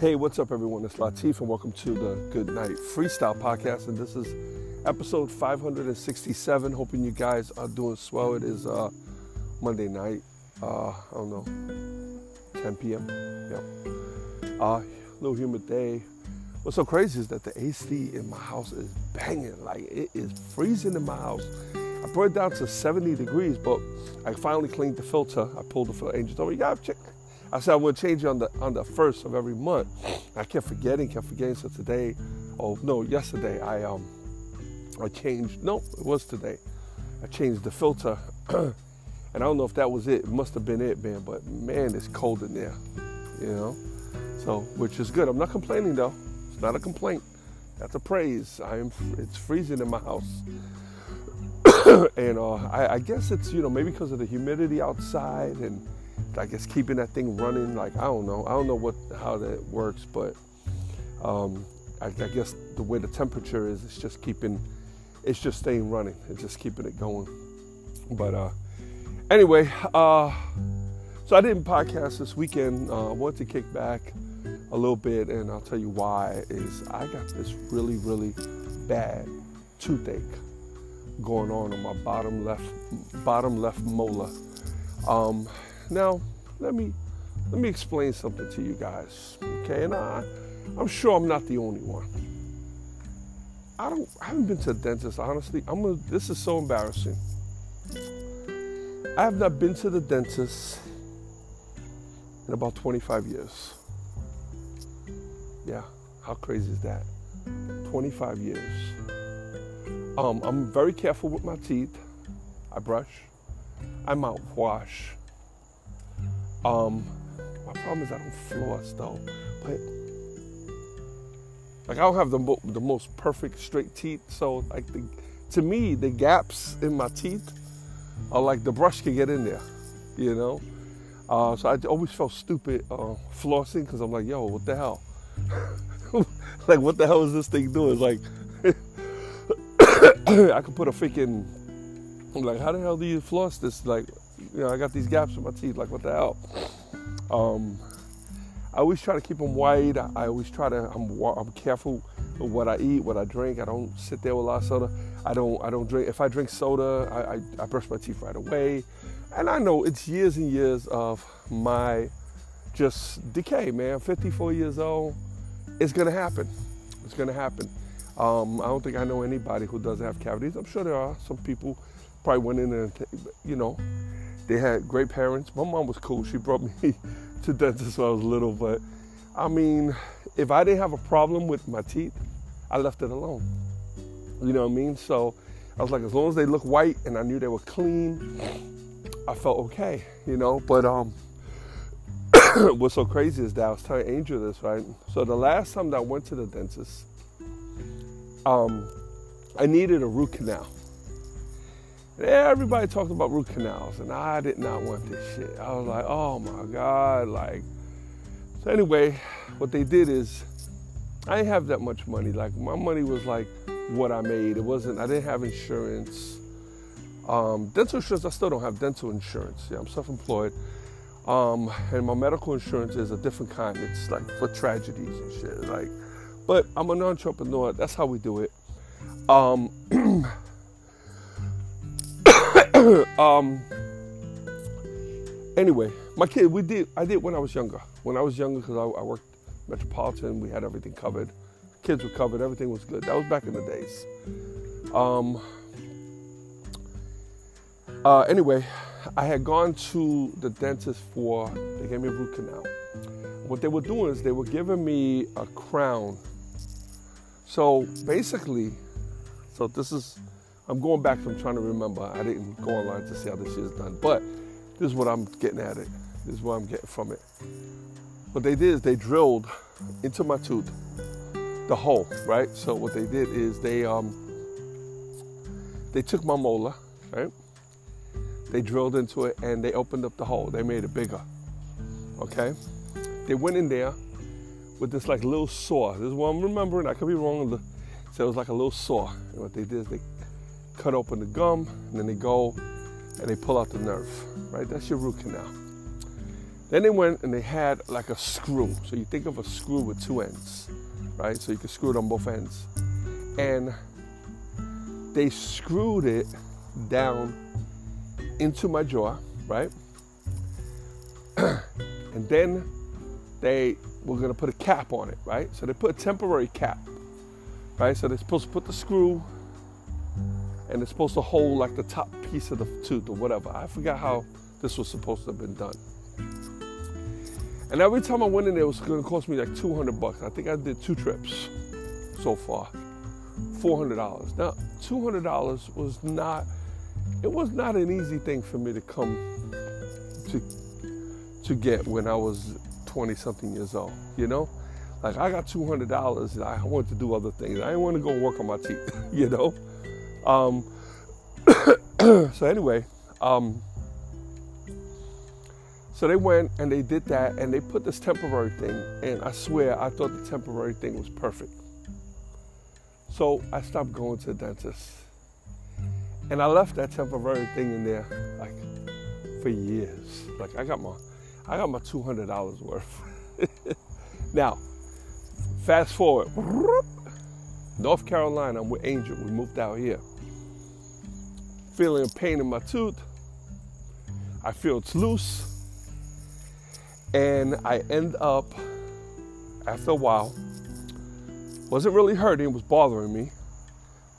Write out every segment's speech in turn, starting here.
Hey, what's up, everyone? It's Latif, and welcome to the Good Night Freestyle Podcast. And this is episode 567. Hoping you guys are doing swell. It is uh, Monday night. Uh, I don't know, 10 p.m. Yeah. Uh, little humid day. What's so crazy is that the AC in my house is banging. Like it is freezing in my house. I brought it down to 70 degrees, but I finally cleaned the filter. I pulled the filter. Angel told me, "You gotta check." I said I would change it on the on the first of every month. I kept forgetting, kept forgetting. So today, oh no, yesterday I um I changed. No, it was today. I changed the filter, and I don't know if that was it. It must have been it, man. But man, it's cold in there, you know. So which is good. I'm not complaining though. It's not a complaint. That's a praise. I am. It's freezing in my house. and uh, I, I guess it's you know maybe because of the humidity outside and I guess keeping that thing running. Like I don't know, I don't know what how that works, but um, I, I, guess the way the temperature is, it's just keeping, it's just staying running. It's just keeping it going. But uh, anyway, uh, so I didn't podcast this weekend. Uh, I wanted to kick back a little bit, and I'll tell you why. Is I got this really really bad toothache going on on my bottom left bottom left molar. Um, now, let me let me explain something to you guys, okay? And I, I'm sure I'm not the only one. I don't. I haven't been to a dentist honestly. I'm. A, this is so embarrassing. I have not been to the dentist in about 25 years. Yeah, how crazy is that? 25 years. Um, I'm very careful with my teeth. I brush. I mouthwash. Um, my problem is I don't floss though, but like I don't have the mo- the most perfect straight teeth. So like the, to me, the gaps in my teeth are like the brush can get in there, you know. Uh, so I always felt stupid uh, flossing because I'm like, yo, what the hell? like, what the hell is this thing doing? It's like I could put a freaking I'm like, how the hell do you floss this? Like, you know, I got these gaps in my teeth. Like, what the hell? Um, I always try to keep them white. I always try to. I'm, I'm careful with what I eat, what I drink. I don't sit there with a lot of soda. I don't. I don't drink. If I drink soda, I, I, I brush my teeth right away. And I know it's years and years of my just decay, man. 54 years old. It's gonna happen. It's gonna happen. Um, I don't think I know anybody who doesn't have cavities. I'm sure there are some people probably went in and, you know, they had great parents. My mom was cool. She brought me to dentist when I was little. But I mean, if I didn't have a problem with my teeth, I left it alone. You know what I mean? So I was like, as long as they look white and I knew they were clean, I felt okay, you know. But um, what's so crazy is that I was telling Angel this, right? So the last time that I went to the dentist, um, I needed a root canal. Everybody talked about root canals, and I did not want this shit. I was like, oh my God, like. So anyway, what they did is, I didn't have that much money. Like my money was like what I made. It wasn't. I didn't have insurance. Um, dental insurance. I still don't have dental insurance. Yeah, I'm self-employed. Um, and my medical insurance is a different kind. It's like for tragedies and shit. Like, but I'm an entrepreneur. That's how we do it. Um, um, anyway, my kid, we did. I did when I was younger. When I was younger, because I, I, worked Metropolitan, we had everything covered. Kids were covered. Everything was good. That was back in the days. Um. Uh, anyway, I had gone to the dentist for. They gave me a root canal. What they were doing is they were giving me a crown. So basically, so this is I'm going back. I'm trying to remember. I didn't go online to see how this is done, but this is what I'm getting at it. This is what I'm getting from it. What they did is they drilled into my tooth the hole, right? So what they did is they um they took my molar, right? They drilled into it and they opened up the hole. They made it bigger. Okay? They went in there with this like little saw. This is what I'm remembering. I could be wrong. So it was like a little saw. And what they did is they cut open the gum and then they go and they pull out the nerve. Right? That's your root canal. Then they went and they had like a screw. So you think of a screw with two ends, right? So you can screw it on both ends. And they screwed it down into my jaw, right? and then they were gonna put a cap on it, right? So they put a temporary cap, right? So they're supposed to put the screw and it's supposed to hold like the top piece of the tooth or whatever. I forgot how this was supposed to have been done. And every time I went in there, it was gonna cost me like 200 bucks. I think I did two trips so far. $400. Now, $200 was not, it was not an easy thing for me to come to, to get when I was 20 something years old, you know? Like I got $200 and I wanted to do other things. I didn't want to go work on my teeth, you know? Um, so anyway, um, so they went and they did that and they put this temporary thing and I swear I thought the temporary thing was perfect. So I stopped going to the dentist. And I left that temporary thing in there like for years. Like I got my I got my two hundred dollars worth. now, fast forward. North Carolina, I'm with Angel. We moved out here. Feeling a pain in my tooth. I feel it's loose. And I end up, after a while, wasn't really hurting, was bothering me.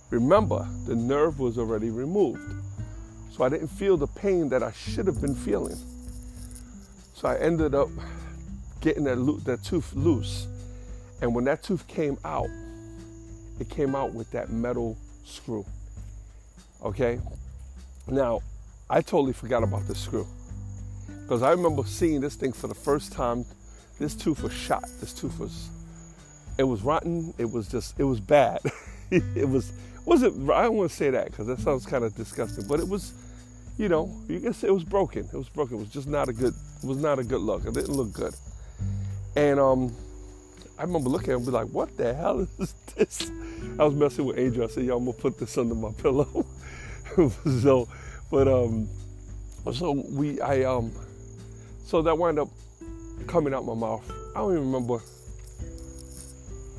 Remember, the nerve was already removed. So I didn't feel the pain that I should have been feeling. So I ended up getting that, lo- that tooth loose. And when that tooth came out, it came out with that metal screw. Okay? Now, I totally forgot about this screw. Because I remember seeing this thing for the first time. This tooth was shot. This tooth was it was rotten. It was just, it was bad. it was, wasn't, I don't want to say that because that sounds kind of disgusting, but it was, you know, you can say it was broken. It was broken. It was just not a good, it was not a good look. It didn't look good. And um, I remember looking at it and be like, what the hell is this? I was messing with Angel. I said, yo, I'm gonna put this under my pillow. so, but um, so we, I um, so that wound up coming out my mouth. I don't even remember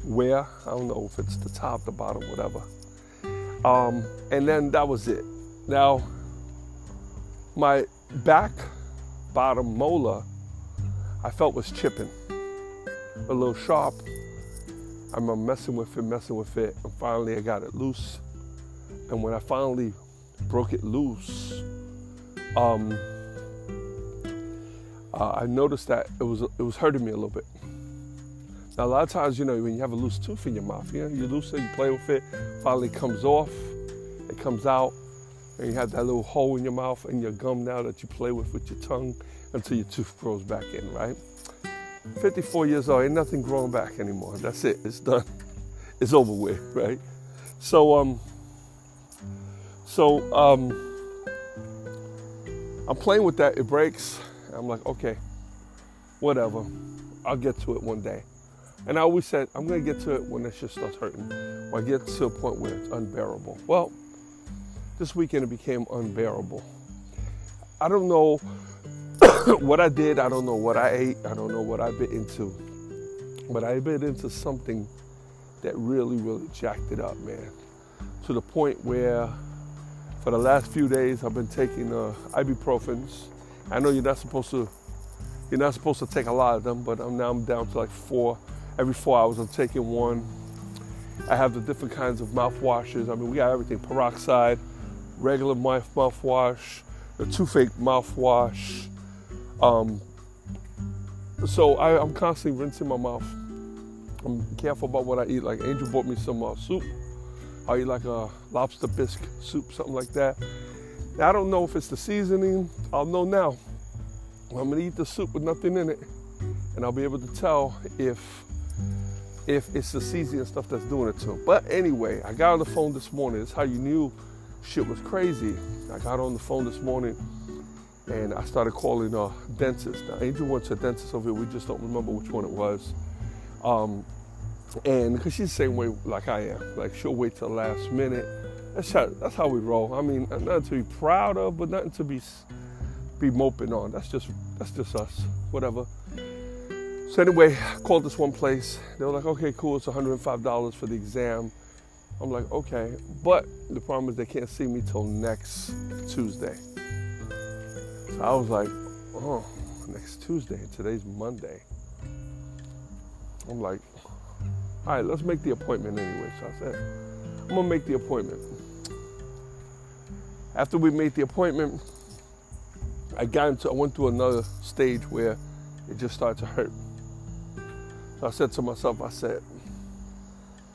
where. I don't know if it's the top, the bottom, whatever. Um, and then that was it. Now, my back bottom molar, I felt was chipping, a little sharp. I'm messing with it, messing with it, and finally I got it loose. And when I finally broke it loose, um, uh, I noticed that it was it was hurting me a little bit. Now, a lot of times, you know, when you have a loose tooth in your mouth, you know, you loose it, you play with it, finally comes off, it comes out, and you have that little hole in your mouth and your gum now that you play with with your tongue until your tooth grows back in, right? 54 years old, ain't nothing growing back anymore. That's it. It's done. It's over with, right? So, um, so, um, I'm playing with that. It breaks. I'm like, okay, whatever. I'll get to it one day. And I always said, I'm going to get to it when it just starts hurting, or I get to a point where it's unbearable. Well, this weekend it became unbearable. I don't know what I did, I don't know what I ate, I don't know what I bit into, but I bit into something that really, really jacked it up, man. To the point where for the last few days I've been taking uh, ibuprofens. I know you're not supposed to you're not supposed to take a lot of them, but I'm now I'm down to like four every four hours I'm taking one. I have the different kinds of mouthwashes. I mean, we got everything peroxide, regular mouth mouthwash, the toothache mouthwash. Um, so I, am constantly rinsing my mouth. I'm careful about what I eat. Like Angel bought me some uh, soup, I'll eat like a lobster bisque soup, something like that. Now, I don't know if it's the seasoning. I'll know now. I'm gonna eat the soup with nothing in it, and I'll be able to tell if if it's the seasoning stuff that's doing it to. him. But anyway, I got on the phone this morning. That's how you knew shit was crazy. I got on the phone this morning and I started calling a dentist. Now, Angel went to a dentist over here. We just don't remember which one it was. Um, and because she's the same way like I am, like she'll wait till the last minute. That's how, that's how we roll. I mean, nothing to be proud of, but nothing to be be moping on. That's just that's just us. Whatever. So anyway, I called this one place. They were like, okay, cool, it's $105 for the exam. I'm like, okay. But the problem is they can't see me till next Tuesday. So I was like, oh, next Tuesday. Today's Monday. I'm like, all right, let's make the appointment anyway. So I said, I'm gonna make the appointment. After we made the appointment, I got into, I went through another stage where it just started to hurt. So I said to myself, I said,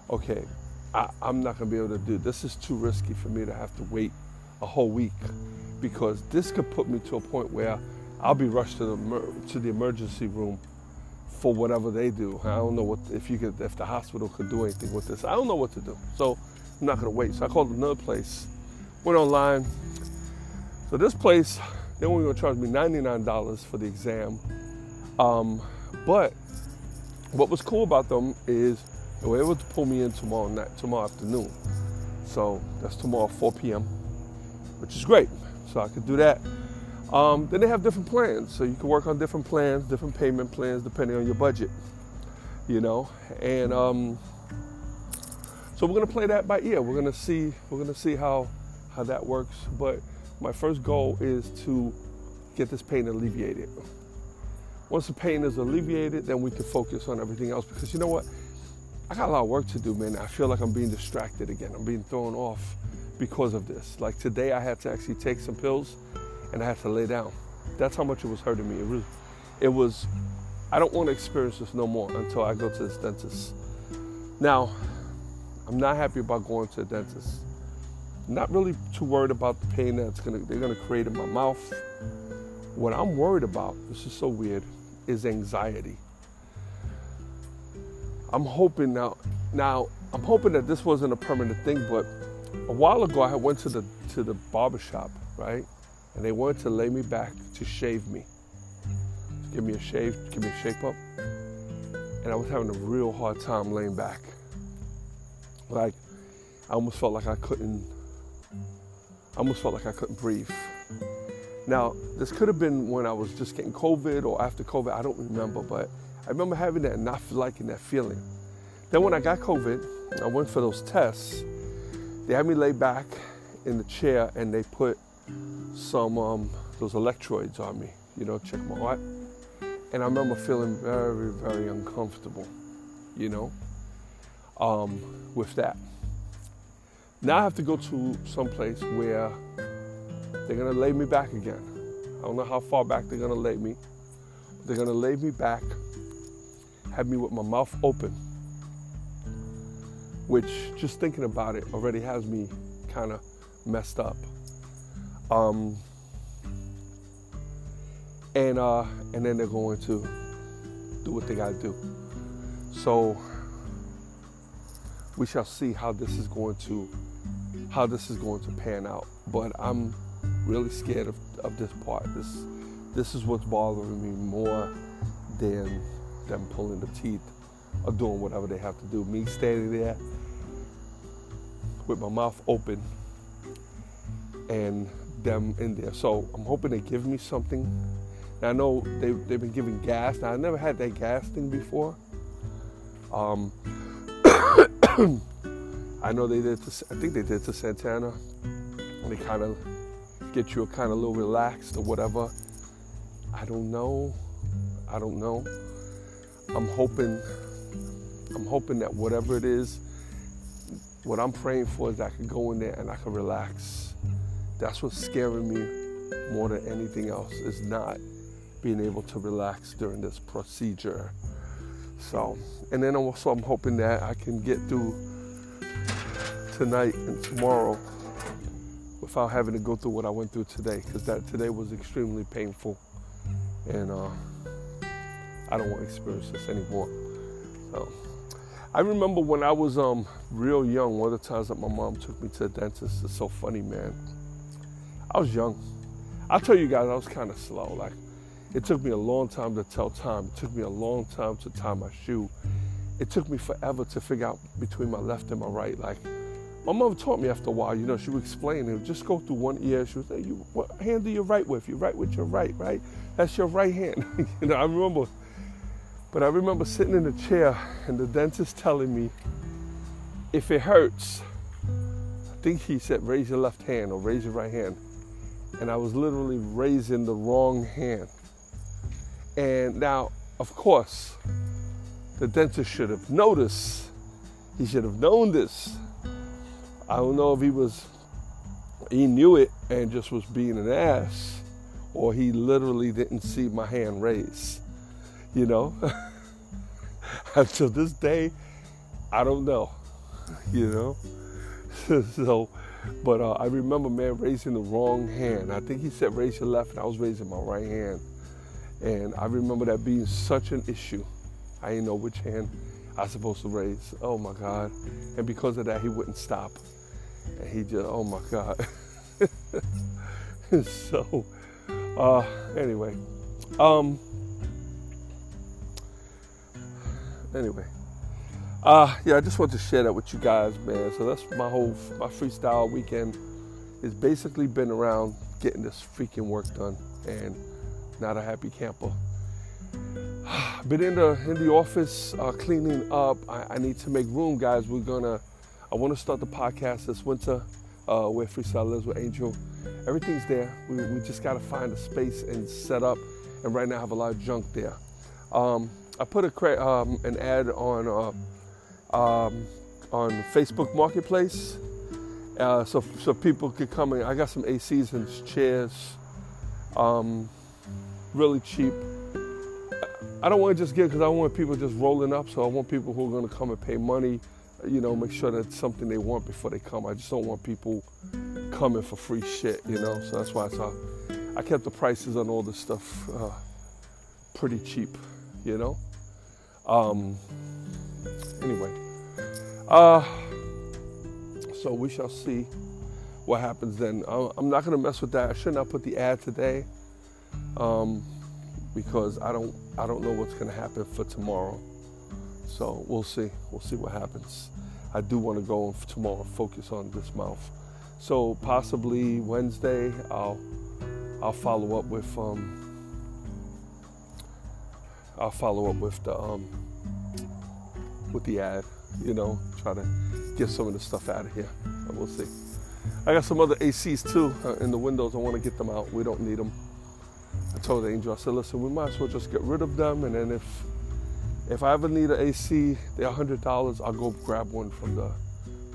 okay, I, am not gonna be able to do this. Is too risky for me to have to wait a whole week because this could put me to a point where I'll be rushed to the to the emergency room for whatever they do. I don't know what if you could if the hospital could do anything with this. I don't know what to do. So I'm not gonna wait. So I called another place, went online. So this place, they only gonna charge me $99 for the exam. Um, but what was cool about them is they were able to pull me in tomorrow night, tomorrow afternoon. So that's tomorrow 4 p.m., which is great. So I could do that. Um, then they have different plans, so you can work on different plans, different payment plans depending on your budget. You know, and um, so we're gonna play that by ear. We're gonna see. We're gonna see how how that works. But my first goal is to get this pain alleviated. Once the pain is alleviated, then we can focus on everything else. Because you know what? I got a lot of work to do, man. I feel like I'm being distracted again. I'm being thrown off because of this. Like today, I had to actually take some pills and I had to lay down. That's how much it was hurting me. It was, it was I don't want to experience this no more until I go to this dentist. Now, I'm not happy about going to a dentist. Not really too worried about the pain that's gonna they're gonna create in my mouth. What I'm worried about, this is so weird, is anxiety. I'm hoping now, now I'm hoping that this wasn't a permanent thing, but a while ago I went to the to the barber shop, right? And they wanted to lay me back to shave me. Give me a shave, give me a shape up. And I was having a real hard time laying back. Like I almost felt like I couldn't I almost felt like I couldn't breathe. Now, this could have been when I was just getting COVID or after COVID, I don't remember, but I remember having that and not liking that feeling. Then when I got COVID, I went for those tests. They had me lay back in the chair and they put some um, those electrodes on me, you know, check my heart. And I remember feeling very, very uncomfortable, you know, um, with that. Now I have to go to some place where they're gonna lay me back again. I don't know how far back they're gonna lay me. They're gonna lay me back have me with my mouth open, which just thinking about it already has me kind of messed up. Um, and uh, and then they're going to do what they got to do. So we shall see how this is going to how this is going to pan out. But I'm really scared of, of this part. This this is what's bothering me more than them pulling the teeth or doing whatever they have to do. Me standing there with my mouth open and them in there. So I'm hoping they give me something. Now, I know they, they've been giving gas. Now, I never had that gas thing before. Um, I know they did. To, I think they did to Santana. And they kind of get you a kind of little relaxed or whatever. I don't know. I don't know. I'm hoping I'm hoping that whatever it is, what I'm praying for is I can go in there and I can relax. That's what's scaring me more than anything else is not being able to relax during this procedure. So, and then also I'm hoping that I can get through tonight and tomorrow without having to go through what I went through today because that today was extremely painful and uh, I don't want to experience this anymore. So I remember when I was um, real young, one of the times that my mom took me to the dentist. It's so funny, man. I was young. I'll tell you guys, I was kind of slow. Like, it took me a long time to tell time. It took me a long time to tie my shoe. It took me forever to figure out between my left and my right. Like, my mother taught me after a while, you know, she would explain it. Just go through one ear. She would say, you, what hand do you right with? You right with your right, right? That's your right hand. you know, I remember, but I remember sitting in a chair and the dentist telling me, if it hurts, I think he said, raise your left hand or raise your right hand. And I was literally raising the wrong hand. And now, of course, the dentist should have noticed. He should have known this I don't know if he was, he knew it and just was being an ass, or he literally didn't see my hand raise. You know? Until this day, I don't know. You know? so, but uh, I remember, man, raising the wrong hand. I think he said raise your left, and I was raising my right hand. And I remember that being such an issue. I didn't know which hand I was supposed to raise. Oh my God. And because of that, he wouldn't stop. And he just, oh my God. so, uh, anyway, um, anyway, uh, yeah, I just want to share that with you guys, man. So that's my whole my freestyle weekend. It's basically been around getting this freaking work done, and not a happy camper. Been in the in the office uh, cleaning up. I, I need to make room, guys. We're gonna I want to start the podcast this winter uh, where Freestyle lives with Angel. Everything's there. We, we just got to find a space and set up. And right now, I have a lot of junk there. Um, I put a um, an ad on uh, um, on Facebook Marketplace, uh, so so people could come in. I got some ACs and chairs, um, really cheap. I don't want to just give because I want people just rolling up. So I want people who are going to come and pay money you know, make sure that it's something they want before they come. I just don't want people coming for free shit, you know. So that's why I saw, I kept the prices on all this stuff uh, pretty cheap, you know. Um, anyway, uh, so we shall see what happens then. I'm not gonna mess with that. I should not put the ad today um, because I don't I don't know what's gonna happen for tomorrow. So we'll see. We'll see what happens. I do want to go tomorrow focus on this mouth. So possibly Wednesday, I'll I'll follow up with um I'll follow up with the um with the ad. You know, try to get some of the stuff out of here. But we'll see. I got some other ACs too uh, in the windows. I want to get them out. We don't need them. I told Angel, I said, listen, we might as well just get rid of them, and then if if I ever need an AC, they're hundred dollars. I'll go grab one from the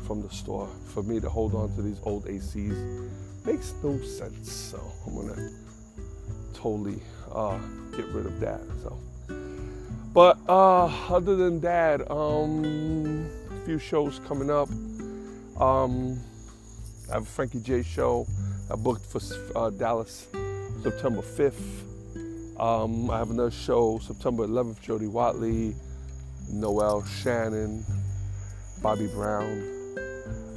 from the store. For me to hold on to these old ACs makes no sense. So I'm gonna totally uh, get rid of that. So, but uh, other than that, um, a few shows coming up. Um, I have a Frankie J show. I booked for uh, Dallas September 5th. Um, I have another show September 11th. Jody Watley, Noel Shannon, Bobby Brown.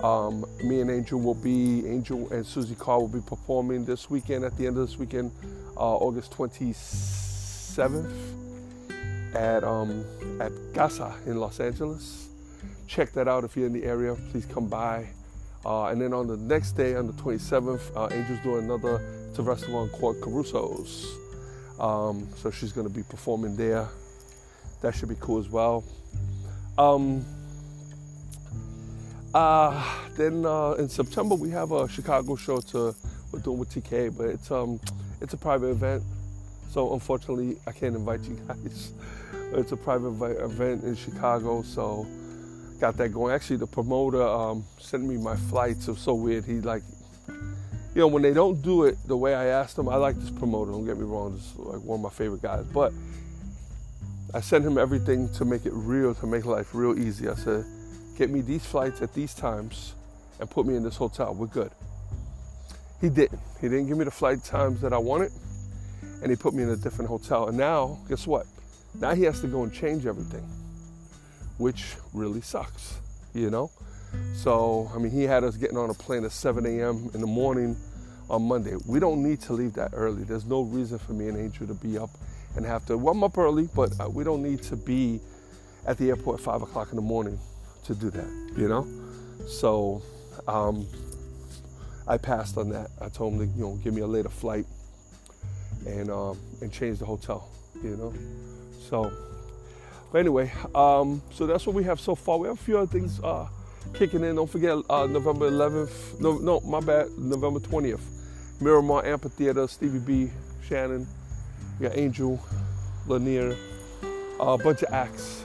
Um, me and Angel will be Angel and Susie Carr will be performing this weekend. At the end of this weekend, uh, August 27th at um, at Casa in Los Angeles. Check that out if you're in the area. Please come by. Uh, and then on the next day, on the 27th, uh, Angel's doing another. It's a restaurant called Caruso's. Um, so she's going to be performing there. That should be cool as well. Um, uh, then uh, in September we have a Chicago show to we're doing with TK, but it's um it's a private event. So unfortunately I can't invite you guys. it's a private event in Chicago, so got that going. Actually, the promoter um, sent me my flights. It was so weird. He like you know, when they don't do it the way I asked them, I like this promoter. Don't get me wrong, this is like one of my favorite guys. But I sent him everything to make it real, to make life real easy. I said, get me these flights at these times, and put me in this hotel. We're good. He didn't. He didn't give me the flight times that I wanted, and he put me in a different hotel. And now, guess what? Now he has to go and change everything, which really sucks, you know? So, I mean, he had us getting on a plane at 7 a.m. in the morning on Monday. We don't need to leave that early. There's no reason for me and Angel to be up and have to. Well, I'm up early, but uh, we don't need to be at the airport at 5 o'clock in the morning to do that, you know? So, um, I passed on that. I told him to, you know, give me a later flight and um, and change the hotel, you know. So, but anyway, um, so that's what we have so far. We have a few other things uh, kicking in. Don't forget uh, November 11th. No, no, my bad. November 20th. Miramar Amphitheater. Stevie B, Shannon. We got Angel, Lanier, a bunch of acts.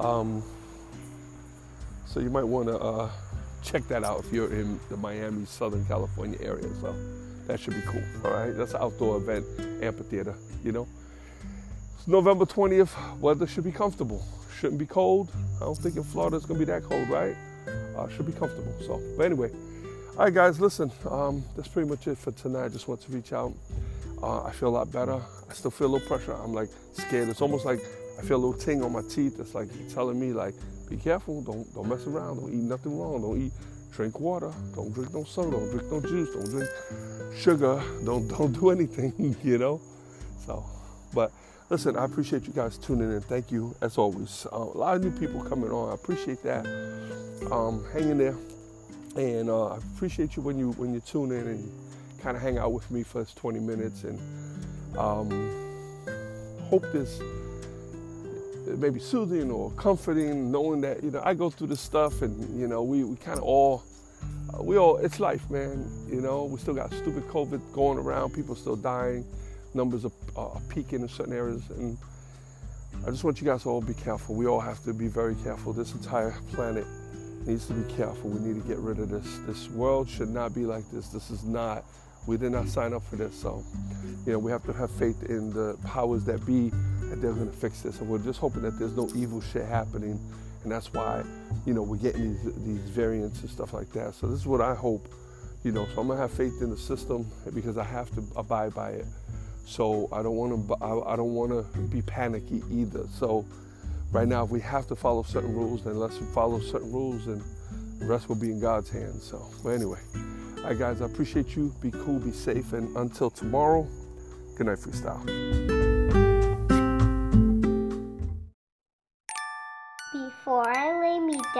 Um, so you might want to uh, check that out if you're in the Miami, Southern California area. So that should be cool. All right, that's an outdoor event, amphitheater. You know, it's November 20th. Weather should be comfortable. Shouldn't be cold. I don't think in Florida it's gonna be that cold, right? Uh, should be comfortable. So, but anyway, all right, guys. Listen, um, that's pretty much it for tonight. I just want to reach out. Uh, I feel a lot better. I still feel a little pressure. I'm like scared. It's almost like I feel a little ting on my teeth. It's like telling me like, be careful. Don't don't mess around. Don't eat nothing wrong. Don't eat. Drink water. Don't drink no soda. Don't drink no juice. Don't drink sugar. Don't don't do anything. You know. So, but listen, I appreciate you guys tuning in. Thank you as always. Uh, a lot of new people coming on. I appreciate that. Um, hanging there, and uh, I appreciate you when you when you tune in and kind of hang out with me for 20 minutes and um, hope this maybe soothing or comforting, knowing that you know I go through this stuff, and you know we, we kind of all we all it's life, man. You know we still got stupid COVID going around, people still dying, numbers are, peaking in certain areas, and I just want you guys to all be careful. We all have to be very careful. This entire planet needs to be careful. We need to get rid of this. This world should not be like this. This is not. We did not sign up for this, so you know we have to have faith in the powers that be that they're going to fix this. And we're just hoping that there's no evil shit happening. And that's why, you know, we're getting these, these variants and stuff like that. So this is what I hope, you know. So I'm to have faith in the system because I have to abide by it. So I don't want to, I don't want to be panicky either. So right now, if we have to follow certain rules, then let's follow certain rules and the rest will be in God's hands. So, but anyway, all right, guys, I appreciate you. Be cool, be safe. And until tomorrow, good night, freestyle.